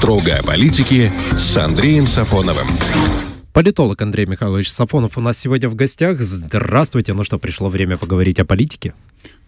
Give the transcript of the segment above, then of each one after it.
Строго о политике с Андреем Сафоновым. Политолог Андрей Михайлович Сафонов у нас сегодня в гостях. Здравствуйте. Ну что, пришло время поговорить о политике?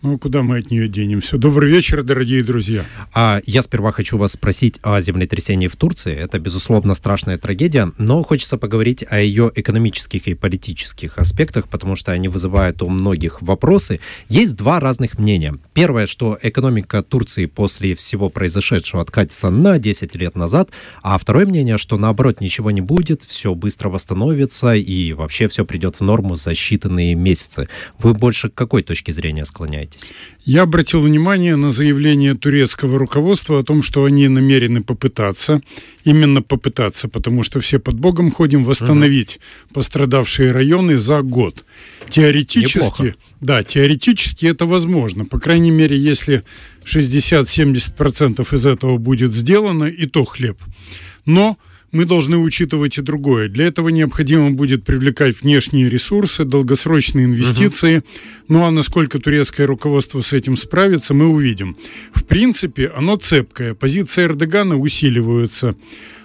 Ну, куда мы от нее денемся? Добрый вечер, дорогие друзья. А я сперва хочу вас спросить о землетрясении в Турции. Это, безусловно, страшная трагедия, но хочется поговорить о ее экономических и политических аспектах, потому что они вызывают у многих вопросы. Есть два разных мнения. Первое, что экономика Турции после всего произошедшего откатится на 10 лет назад, а второе мнение, что наоборот ничего не будет, все быстро восстановится и вообще все придет в норму за считанные месяцы. Вы больше к какой точке зрения склоняетесь? Занимаетесь? Я обратил внимание на заявление турецкого руководства о том, что они намерены попытаться, именно попытаться, потому что все под Богом ходим, восстановить угу. пострадавшие районы за год. Теоретически, Неплохо. да, теоретически это возможно. По крайней мере, если 60-70% из этого будет сделано, и то хлеб. Но мы должны учитывать и другое. Для этого необходимо будет привлекать внешние ресурсы, долгосрочные инвестиции. Угу. Ну а насколько турецкое руководство с этим справится, мы увидим. В принципе, оно цепкое. Позиции Эрдогана усиливаются.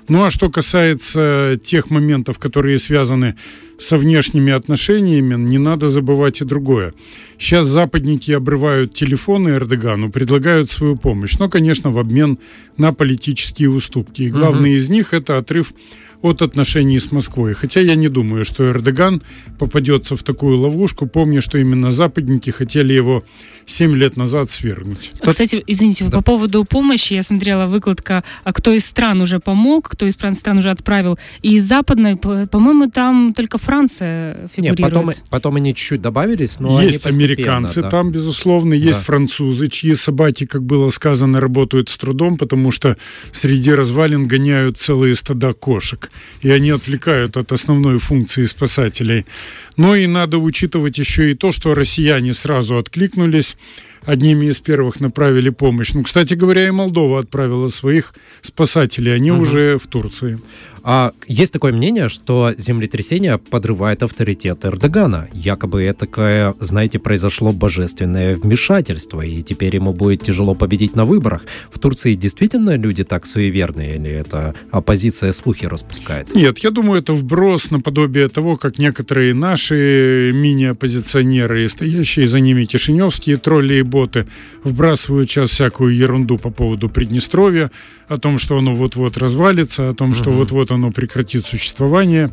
Ну а что касается тех моментов, которые связаны со внешними отношениями, не надо забывать и другое. Сейчас западники обрывают телефоны Эрдогану, предлагают свою помощь, но, конечно, в обмен на политические уступки. И главное угу. из них это отрыв от отношений с Москвой. Хотя я не думаю, что Эрдоган попадется в такую ловушку, помня, что именно западники хотели его 7 лет назад свергнуть. Кстати, извините, да. по поводу помощи, я смотрела выкладка, а кто из стран уже помог, кто из стран уже отправил. И из западной, по-моему, там только Франция фигурирует. Нет, потом, потом они чуть-чуть добавились, но Есть американцы да. там, безусловно, есть да. французы, чьи собаки, как было сказано, работают с трудом, потому что среди развалин гоняют целые стада кошек и они отвлекают от основной функции спасателей. Но и надо учитывать еще и то, что россияне сразу откликнулись, одними из первых направили помощь. Ну, кстати говоря, и Молдова отправила своих спасателей, они угу. уже в Турции. А есть такое мнение, что землетрясение подрывает авторитет Эрдогана. Якобы это такое, знаете, произошло божественное вмешательство, и теперь ему будет тяжело победить на выборах. В Турции действительно люди так суеверные, или это оппозиция слухи распускает? Нет, я думаю, это вброс наподобие того, как некоторые наши мини-оппозиционеры, стоящие за ними кишиневские тролли и боты, вбрасывают сейчас всякую ерунду по поводу Приднестровья, о том, что оно вот-вот развалится, о том, что угу. вот-вот оно прекратит существование.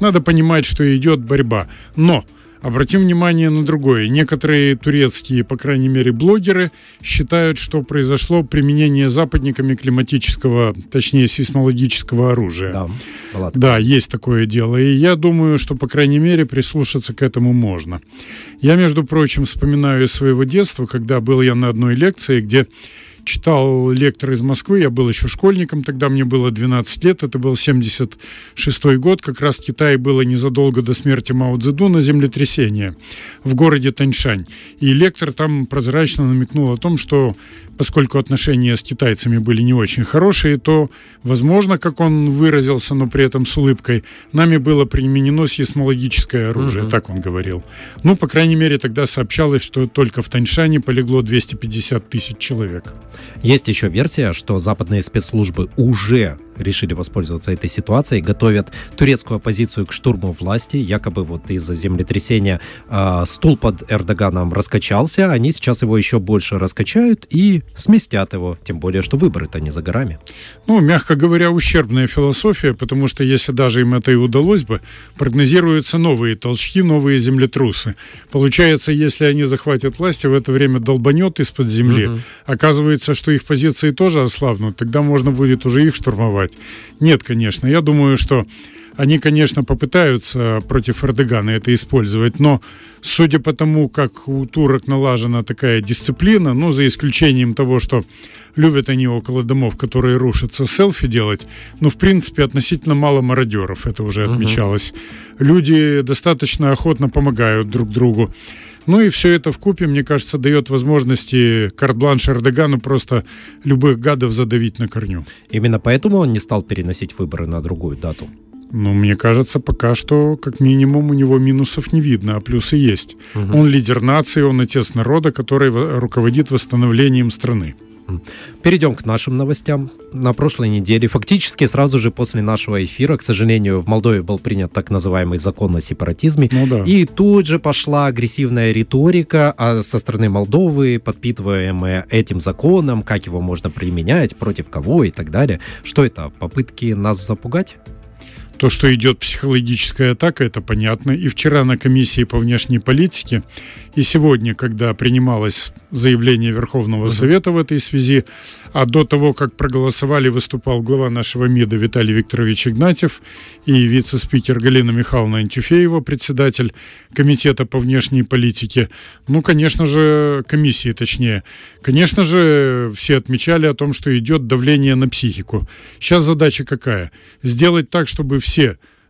Надо понимать, что идет борьба. Но Обратим внимание на другое. Некоторые турецкие, по крайней мере, блогеры считают, что произошло применение западниками климатического, точнее, сейсмологического оружия. Да, да, есть такое дело. И я думаю, что, по крайней мере, прислушаться к этому можно. Я, между прочим, вспоминаю из своего детства, когда был я на одной лекции, где читал лектор из Москвы, я был еще школьником, тогда мне было 12 лет, это был 76 год, как раз в Китае было незадолго до смерти Мао Цзэдуна землетрясение в городе Таньшань. И лектор там прозрачно намекнул о том, что поскольку отношения с китайцами были не очень хорошие, то, возможно, как он выразился, но при этом с улыбкой, нами было применено сейсмологическое оружие, угу. так он говорил. Ну, по крайней мере, тогда сообщалось, что только в Таньшане полегло 250 тысяч человек. Есть еще версия, что западные спецслужбы уже решили воспользоваться этой ситуацией, готовят турецкую оппозицию к штурму власти. Якобы вот из-за землетрясения э, стул под Эрдоганом раскачался, они сейчас его еще больше раскачают и сместят его. Тем более, что выборы-то не за горами. Ну, мягко говоря, ущербная философия, потому что если даже им это и удалось бы, прогнозируются новые толчки, новые землетрусы. Получается, если они захватят власть, в это время долбанет из-под земли, угу. оказывается, что их позиции тоже ослабнут, тогда можно будет уже их штурмовать делать. Нет, конечно. Я думаю, что они, конечно, попытаются против Эрдогана это использовать, но судя по тому, как у турок налажена такая дисциплина, ну, за исключением того, что любят они около домов, которые рушатся, селфи делать, ну, в принципе, относительно мало мародеров, это уже отмечалось. Uh-huh. Люди достаточно охотно помогают друг другу. Ну и все это в купе, мне кажется, дает возможности карт-бланш Эрдогану просто любых гадов задавить на корню. Именно поэтому он не стал переносить выборы на другую дату? Ну, мне кажется, пока что, как минимум, у него минусов не видно, а плюсы есть. Угу. Он лидер нации, он отец народа, который руководит восстановлением страны. Перейдем к нашим новостям. На прошлой неделе, фактически сразу же после нашего эфира, к сожалению, в Молдове был принят так называемый закон о сепаратизме. Ну, да. И тут же пошла агрессивная риторика а со стороны Молдовы, подпитываемая этим законом, как его можно применять, против кого и так далее. Что это? Попытки нас запугать? То, что идет психологическая атака, это понятно. И вчера на комиссии по внешней политике, и сегодня, когда принималось заявление Верховного Совета в этой связи, а до того, как проголосовали, выступал глава нашего МИДа Виталий Викторович Игнатьев и вице-спикер Галина Михайловна Антюфеева, председатель Комитета по внешней политике. Ну, конечно же, комиссии точнее. Конечно же, все отмечали о том, что идет давление на психику. Сейчас задача какая? Сделать так, чтобы все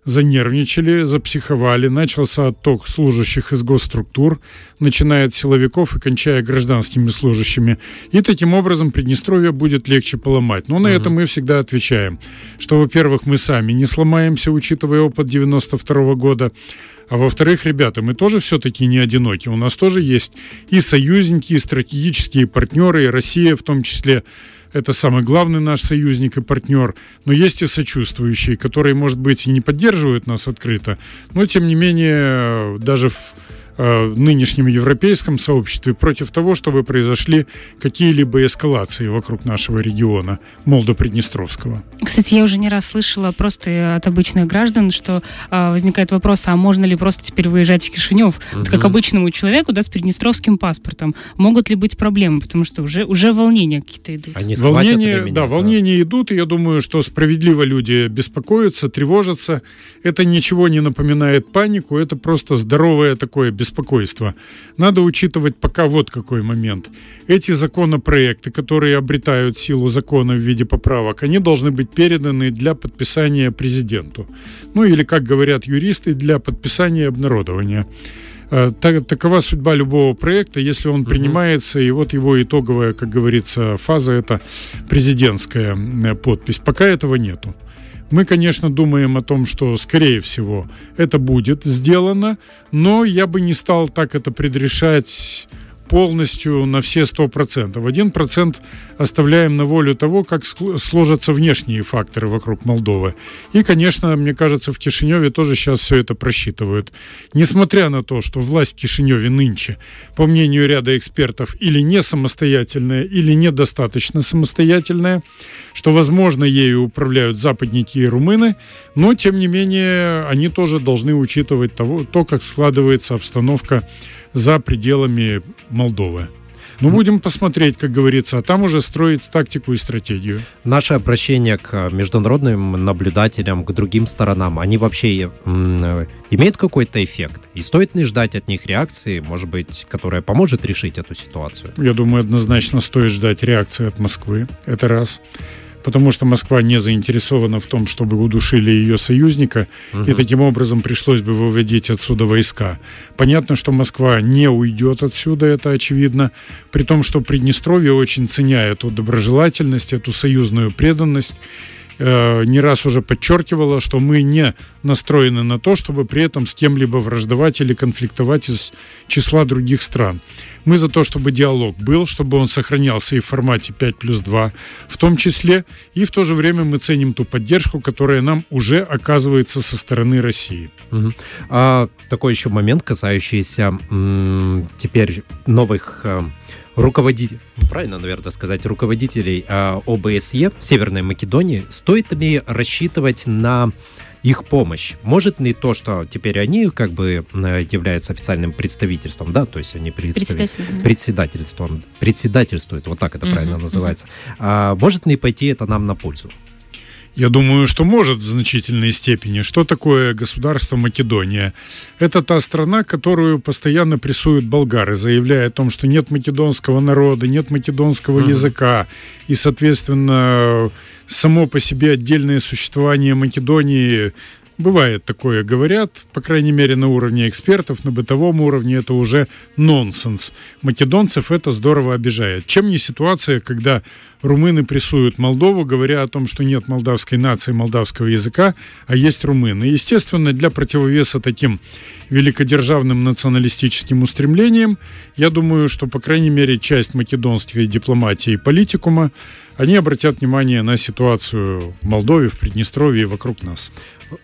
занервничали, запсиховали, начался отток служащих из госструктур, начиная от силовиков и кончая гражданскими служащими. И таким образом Приднестровье будет легче поломать. Но на угу. это мы всегда отвечаем, что, во-первых, мы сами не сломаемся, учитывая опыт 92 -го года, а во-вторых, ребята, мы тоже все-таки не одиноки. У нас тоже есть и союзники, и стратегические партнеры, и Россия в том числе это самый главный наш союзник и партнер, но есть и сочувствующие, которые, может быть, и не поддерживают нас открыто, но, тем не менее, даже в в нынешнем европейском сообществе против того, чтобы произошли какие-либо эскалации вокруг нашего региона Молдо-Приднестровского. Кстати, я уже не раз слышала просто от обычных граждан, что а, возникает вопрос, а можно ли просто теперь выезжать в Кишинев, угу. вот как обычному человеку, да, с приднестровским паспортом? Могут ли быть проблемы? Потому что уже, уже волнения какие-то идут. Они волнения, меня, да, да, волнения идут, и я думаю, что справедливо люди беспокоятся, тревожатся. Это ничего не напоминает панику, это просто здоровое такое беспокойство беспокойство. Надо учитывать пока вот какой момент. Эти законопроекты, которые обретают силу закона в виде поправок, они должны быть переданы для подписания президенту. Ну или, как говорят юристы, для подписания и обнародования. Э, так, такова судьба любого проекта, если он принимается, и вот его итоговая, как говорится, фаза это президентская э, подпись. Пока этого нету. Мы, конечно, думаем о том, что, скорее всего, это будет сделано, но я бы не стал так это предрешать полностью на все 100%. Один процент оставляем на волю того, как сложатся внешние факторы вокруг Молдовы. И, конечно, мне кажется, в Кишиневе тоже сейчас все это просчитывают. Несмотря на то, что власть в Кишиневе нынче, по мнению ряда экспертов, или не самостоятельная, или недостаточно самостоятельная, что, возможно, ею управляют западники и румыны, но, тем не менее, они тоже должны учитывать того, то, как складывается обстановка за пределами Молдовы. Ну, будем посмотреть, как говорится, а там уже строить тактику и стратегию. Наше обращение к международным наблюдателям, к другим сторонам, они вообще м- имеют какой-то эффект? И стоит ли ждать от них реакции, может быть, которая поможет решить эту ситуацию? Я думаю, однозначно стоит ждать реакции от Москвы. Это раз потому что Москва не заинтересована в том, чтобы удушили ее союзника, угу. и таким образом пришлось бы выводить отсюда войска. Понятно, что Москва не уйдет отсюда, это очевидно, при том, что Приднестровье очень ценя эту доброжелательность, эту союзную преданность, э, не раз уже подчеркивала, что мы не настроены на то, чтобы при этом с кем-либо враждовать или конфликтовать из числа других стран. Мы за то, чтобы диалог был, чтобы он сохранялся и в формате 5 плюс 2 в том числе, и в то же время мы ценим ту поддержку, которая нам уже оказывается со стороны России. Угу. А, такой еще момент, касающийся теперь новых э, руководителей, правильно, наверное, сказать, руководителей э, ОБСЕ Северной Македонии. Стоит ли рассчитывать на их помощь. Может ли то, что теперь они как бы являются официальным представительством, да, то есть они представ... председательством, председательствуют, вот так это mm-hmm. правильно называется, а, может ли пойти это нам на пользу? Я думаю, что может в значительной степени. Что такое государство Македония? Это та страна, которую постоянно прессуют болгары, заявляя о том, что нет македонского народа, нет македонского mm-hmm. языка, и, соответственно, само по себе отдельное существование Македонии Бывает такое, говорят, по крайней мере, на уровне экспертов, на бытовом уровне это уже нонсенс. Македонцев это здорово обижает. Чем не ситуация, когда румыны прессуют Молдову, говоря о том, что нет молдавской нации, молдавского языка, а есть румыны. Естественно, для противовеса таким великодержавным националистическим устремлениям, я думаю, что, по крайней мере, часть македонской дипломатии и политикума, они обратят внимание на ситуацию в Молдове, в Приднестровье и вокруг нас.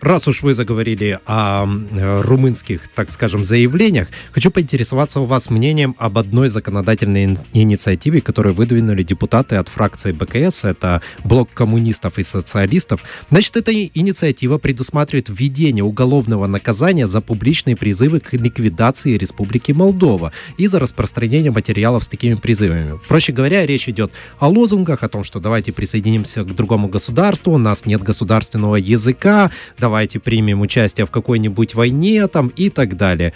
Раз уж вы заговорили о э, румынских, так скажем, заявлениях, хочу поинтересоваться у вас мнением об одной законодательной инициативе, которую выдвинули депутаты от фракции БКС, это блок коммунистов и социалистов. Значит, эта инициатива предусматривает введение уголовного наказания за публичные призывы к ликвидации Республики Молдова и за распространение материалов с такими призывами. Проще говоря, речь идет о лозунгах, о том, что давайте присоединимся к другому государству, у нас нет государственного языка, давайте примем участие в какой-нибудь войне там и так далее.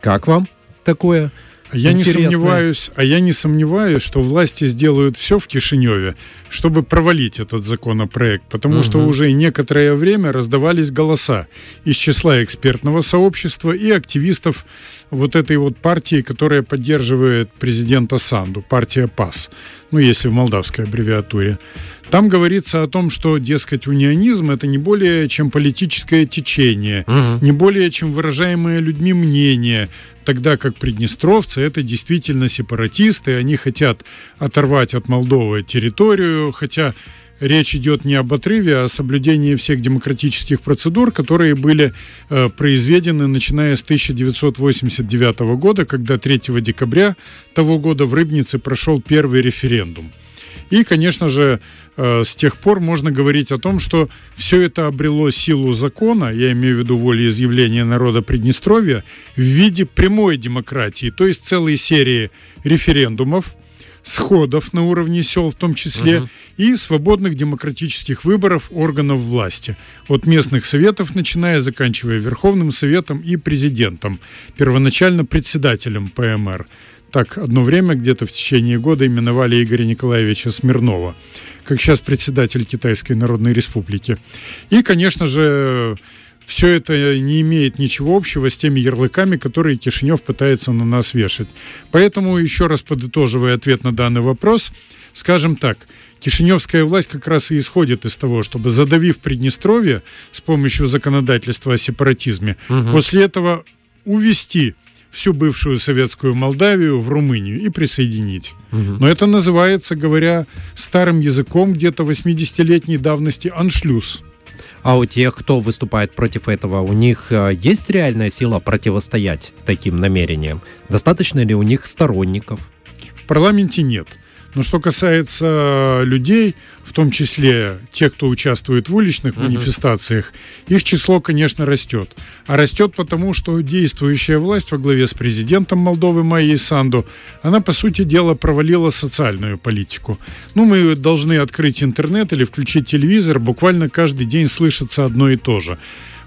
Как вам такое? Я не сомневаюсь, а я не сомневаюсь, что власти сделают все в Кишиневе, чтобы провалить этот законопроект, потому угу. что уже некоторое время раздавались голоса из числа экспертного сообщества и активистов вот этой вот партии, которая поддерживает президента Санду, партия ПАС, ну если в молдавской аббревиатуре. Там говорится о том, что, дескать, унионизм это не более чем политическое течение, угу. не более чем выражаемое людьми мнение, тогда как приднестровцы это действительно сепаратисты, они хотят оторвать от Молдовы территорию, хотя речь идет не об отрыве, а о соблюдении всех демократических процедур, которые были э, произведены начиная с 1989 года, когда 3 декабря того года в Рыбнице прошел первый референдум. И, конечно же, э, с тех пор можно говорить о том, что все это обрело силу закона, я имею в виду волеизъявления народа Приднестровья, в виде прямой демократии, то есть целой серии референдумов, сходов на уровне сел в том числе, угу. и свободных демократических выборов органов власти. От местных советов, начиная, заканчивая Верховным Советом и президентом, первоначально председателем ПМР так одно время, где-то в течение года, именовали Игоря Николаевича Смирнова, как сейчас председатель Китайской Народной Республики. И, конечно же, все это не имеет ничего общего с теми ярлыками, которые Кишинев пытается на нас вешать. Поэтому, еще раз подытоживая ответ на данный вопрос, скажем так, Кишиневская власть как раз и исходит из того, чтобы задавив Приднестровье с помощью законодательства о сепаратизме, угу. после этого увести всю бывшую советскую Молдавию в Румынию и присоединить. Угу. Но это называется, говоря старым языком, где-то 80-летней давности аншлюз. А у тех, кто выступает против этого, у них э, есть реальная сила противостоять таким намерениям? Достаточно ли у них сторонников? В парламенте нет. Но что касается людей, в том числе тех, кто участвует в уличных uh-huh. манифестациях, их число, конечно, растет. А растет потому, что действующая власть во главе с президентом Молдовы Майей Санду, она, по сути дела, провалила социальную политику. Ну, мы должны открыть интернет или включить телевизор, буквально каждый день слышится одно и то же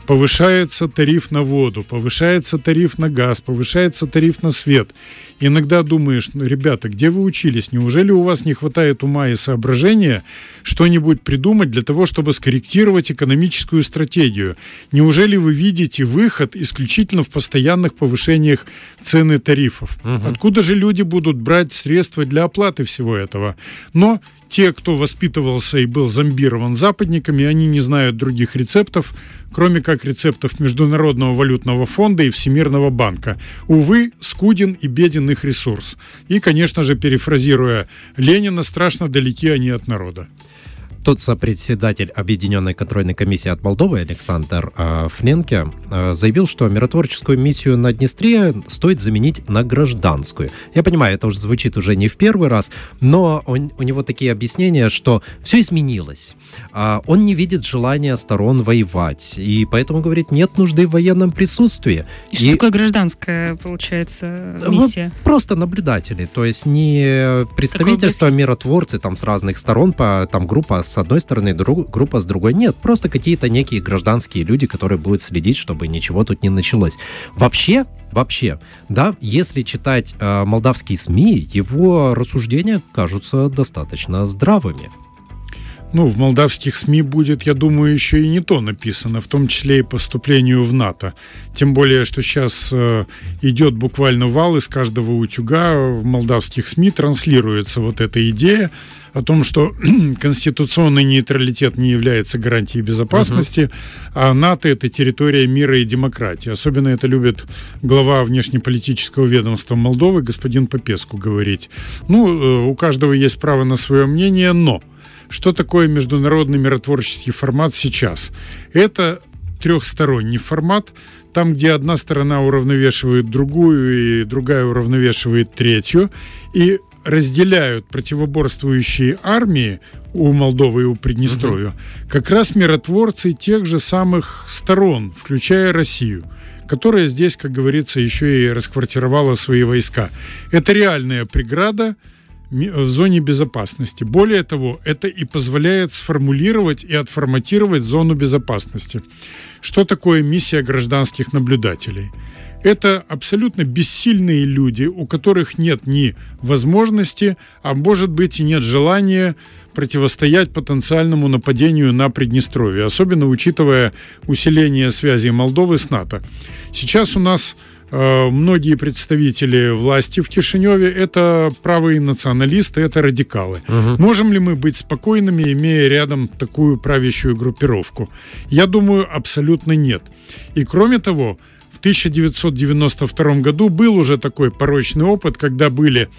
повышается тариф на воду, повышается тариф на газ, повышается тариф на свет. Иногда думаешь, ну, ребята, где вы учились? Неужели у вас не хватает ума и соображения что-нибудь придумать для того, чтобы скорректировать экономическую стратегию? Неужели вы видите выход исключительно в постоянных повышениях цены тарифов? Угу. Откуда же люди будут брать средства для оплаты всего этого? Но те, кто воспитывался и был зомбирован западниками, они не знают других рецептов, кроме как рецептов Международного валютного фонда и Всемирного банка. Увы, скуден и беден их ресурс. И, конечно же, перефразируя Ленина, страшно далеки они от народа тот сопредседатель Объединенной контрольной комиссии от Молдовы Александр э, Фленке э, заявил, что миротворческую миссию на Днестре стоит заменить на гражданскую. Я понимаю, это уже звучит уже не в первый раз, но он, у него такие объяснения, что все изменилось. Э, он не видит желания сторон воевать, и поэтому говорит, нет нужды в военном присутствии. И, и что такое гражданская, получается, миссия? Просто наблюдатели, то есть не представительство миротворцы там с разных сторон, по, там группа с одной стороны, друг, группа с другой. Нет, просто какие-то некие гражданские люди, которые будут следить, чтобы ничего тут не началось. Вообще, вообще, да, если читать э, молдавские СМИ, его рассуждения кажутся достаточно здравыми. ну, в молдавских СМИ будет, я думаю, еще и не то написано, в том числе и по вступлению в НАТО. Тем более, что сейчас э, идет буквально вал из каждого утюга в молдавских СМИ, транслируется вот эта идея о том, что конституционный нейтралитет не является гарантией безопасности, uh-huh. а НАТО это территория мира и демократии. Особенно это любит глава внешнеполитического ведомства Молдовы господин Попеску говорить. Ну, э, у каждого есть право на свое мнение, но что такое международный миротворческий формат сейчас? Это трехсторонний формат, там, где одна сторона уравновешивает другую, и другая уравновешивает третью, и разделяют противоборствующие армии у Молдовы и у Приднестровья, угу. как раз миротворцы тех же самых сторон, включая Россию которая здесь, как говорится, еще и расквартировала свои войска. Это реальная преграда в зоне безопасности. Более того, это и позволяет сформулировать и отформатировать зону безопасности. Что такое миссия гражданских наблюдателей? Это абсолютно бессильные люди, у которых нет ни возможности, а может быть и нет желания противостоять потенциальному нападению на Приднестровье, особенно учитывая усиление связей Молдовы с НАТО. Сейчас у нас Э, многие представители власти в Кишиневе это правые националисты, это радикалы. Угу. Можем ли мы быть спокойными, имея рядом такую правящую группировку? Я думаю, абсолютно нет. И кроме того, в 1992 году был уже такой порочный опыт, когда были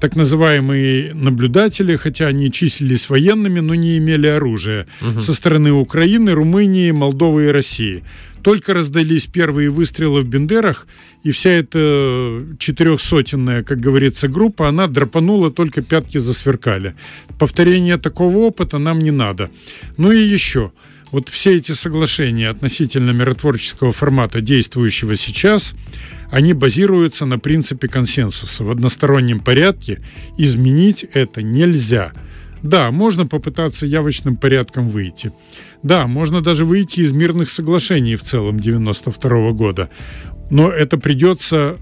так называемые наблюдатели, хотя они числились военными, но не имели оружия, угу. со стороны Украины, Румынии, Молдовы и России. Только раздались первые выстрелы в Бендерах, и вся эта четырехсотенная, как говорится, группа, она драпанула, только пятки засверкали. Повторения такого опыта нам не надо. Ну и еще. Вот все эти соглашения относительно миротворческого формата, действующего сейчас, они базируются на принципе консенсуса. В одностороннем порядке изменить это нельзя. Да, можно попытаться явочным порядком выйти. Да, можно даже выйти из мирных соглашений в целом 92 года. Но это придется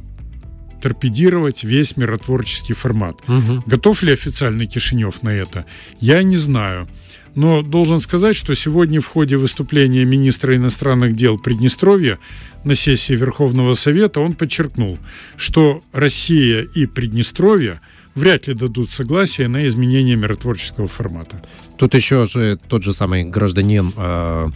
торпедировать весь миротворческий формат. Угу. Готов ли официальный Кишинев на это? Я не знаю. Но должен сказать, что сегодня в ходе выступления министра иностранных дел Приднестровья на сессии Верховного Совета он подчеркнул, что Россия и Приднестровье – вряд ли дадут согласие на изменение миротворческого формата. Тут еще же тот же самый гражданин, э,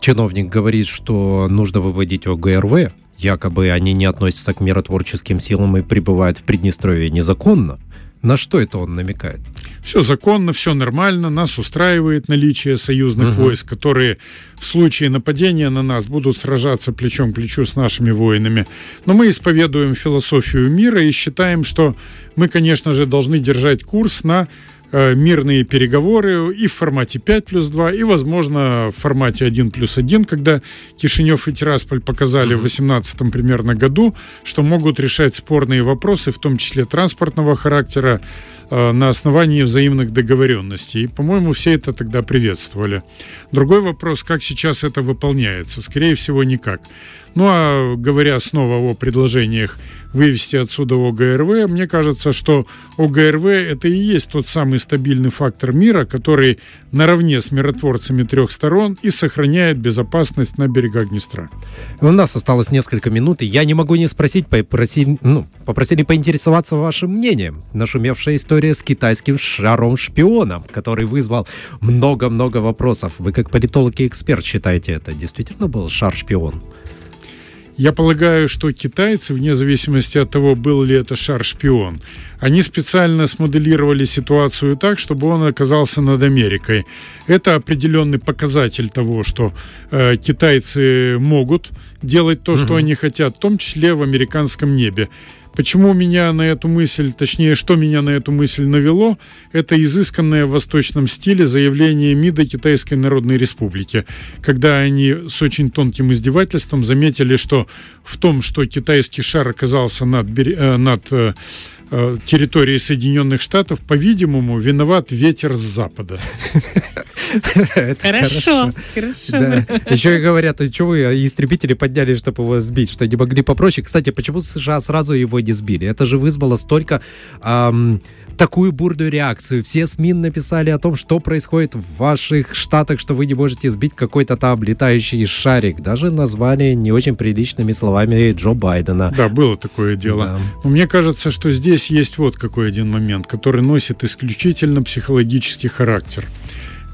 чиновник говорит, что нужно выводить ОГРВ, якобы они не относятся к миротворческим силам и пребывают в Приднестровье незаконно. На что это он намекает? Все законно, все нормально, нас устраивает наличие союзных угу. войск, которые в случае нападения на нас будут сражаться плечом к плечу с нашими воинами. Но мы исповедуем философию мира и считаем, что мы, конечно же, должны держать курс на мирные переговоры и в формате 5 плюс 2, и, возможно, в формате 1 плюс 1, когда Кишинев и Тирасполь показали в 2018 примерно году, что могут решать спорные вопросы, в том числе транспортного характера, э, на основании взаимных договоренностей. И, по-моему, все это тогда приветствовали. Другой вопрос, как сейчас это выполняется? Скорее всего, никак. Ну а говоря снова о предложениях вывести отсюда ОГРВ, мне кажется, что ОГРВ это и есть тот самый стабильный фактор мира, который наравне с миротворцами трех сторон и сохраняет безопасность на берегах Днестра. У нас осталось несколько минут, и я не могу не спросить, попросить, ну, попросили поинтересоваться вашим мнением. Нашумевшая история с китайским шаром-шпионом, который вызвал много-много вопросов. Вы как политолог и эксперт считаете это действительно был шар-шпион? Я полагаю, что китайцы, вне зависимости от того, был ли это шар-шпион, они специально смоделировали ситуацию так, чтобы он оказался над Америкой. Это определенный показатель того, что э, китайцы могут делать то, что они хотят, в том числе в американском небе. Почему меня на эту мысль, точнее, что меня на эту мысль навело, это изысканное в восточном стиле заявление МИДа Китайской Народной Республики, когда они с очень тонким издевательством заметили, что в том, что китайский шар оказался над, э, над э, территорией Соединенных Штатов, по-видимому, виноват ветер с запада. Хорошо, хорошо. Еще и говорят, а что вы истребители подняли, чтобы его сбить, что не могли попроще. Кстати, почему США сразу его не сбили? Это же вызвало столько такую бурную реакцию. Все СМИ написали о том, что происходит в ваших штатах, что вы не можете сбить какой-то там летающий шарик. Даже назвали не очень приличными словами Джо Байдена. Да, было такое дело. Да. Но мне кажется, что здесь есть вот какой один момент, который носит исключительно психологический характер.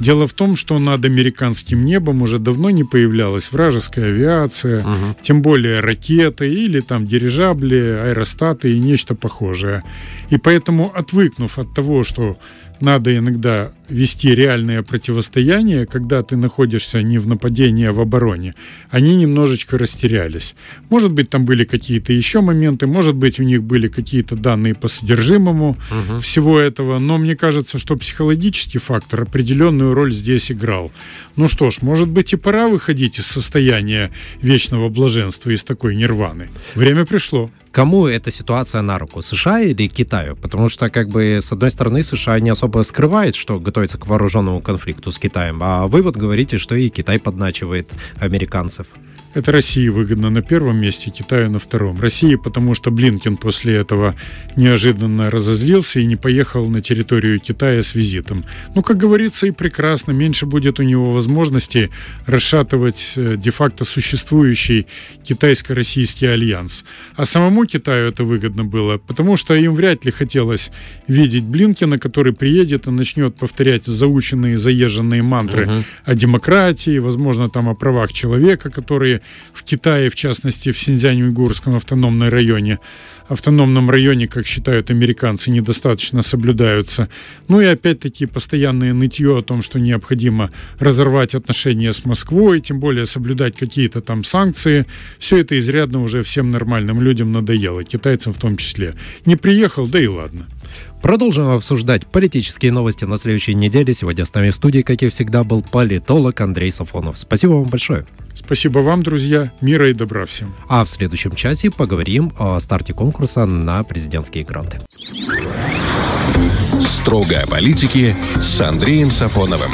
Дело в том, что над американским небом уже давно не появлялась вражеская авиация, угу. тем более ракеты или там дирижабли, аэростаты и нечто похожее. И поэтому, отвыкнув от того, что надо иногда вести реальное противостояние, когда ты находишься не в нападении, а в обороне, они немножечко растерялись. Может быть, там были какие-то еще моменты, может быть, у них были какие-то данные по содержимому угу. всего этого, но мне кажется, что психологический фактор определенную роль здесь играл. Ну что ж, может быть, и пора выходить из состояния вечного блаженства, из такой нирваны. Время пришло. Кому эта ситуация на руку? США или Китаю? Потому что, как бы, с одной стороны, США не особо скрывает, что готовится к вооруженному конфликту с Китаем, а вы вот говорите, что и Китай подначивает американцев. Это России выгодно на первом месте, Китаю на втором. России, потому что Блинкин после этого неожиданно разозлился и не поехал на территорию Китая с визитом. Ну, как говорится, и прекрасно. Меньше будет у него возможности расшатывать э, де-факто существующий китайско-российский альянс. А самому Китаю это выгодно было, потому что им вряд ли хотелось видеть Блинкина, который приедет и начнет повторять заученные, заезженные мантры угу. о демократии, возможно, там о правах человека, которые в Китае, в частности, в Синьцзянь-Уйгурском автономном районе, автономном районе, как считают американцы, недостаточно соблюдаются. Ну и опять-таки постоянное нытье о том, что необходимо разорвать отношения с Москвой, тем более соблюдать какие-то там санкции. Все это изрядно уже всем нормальным людям надоело, китайцам в том числе. Не приехал, да и ладно. Продолжим обсуждать политические новости на следующей неделе. Сегодня с нами в студии, как и всегда, был политолог Андрей Сафонов. Спасибо вам большое. Спасибо вам, друзья. Мира и добра всем. А в следующем часе поговорим о старте конкурса на президентские гранты. Строго о политике с Андреем Сафоновым.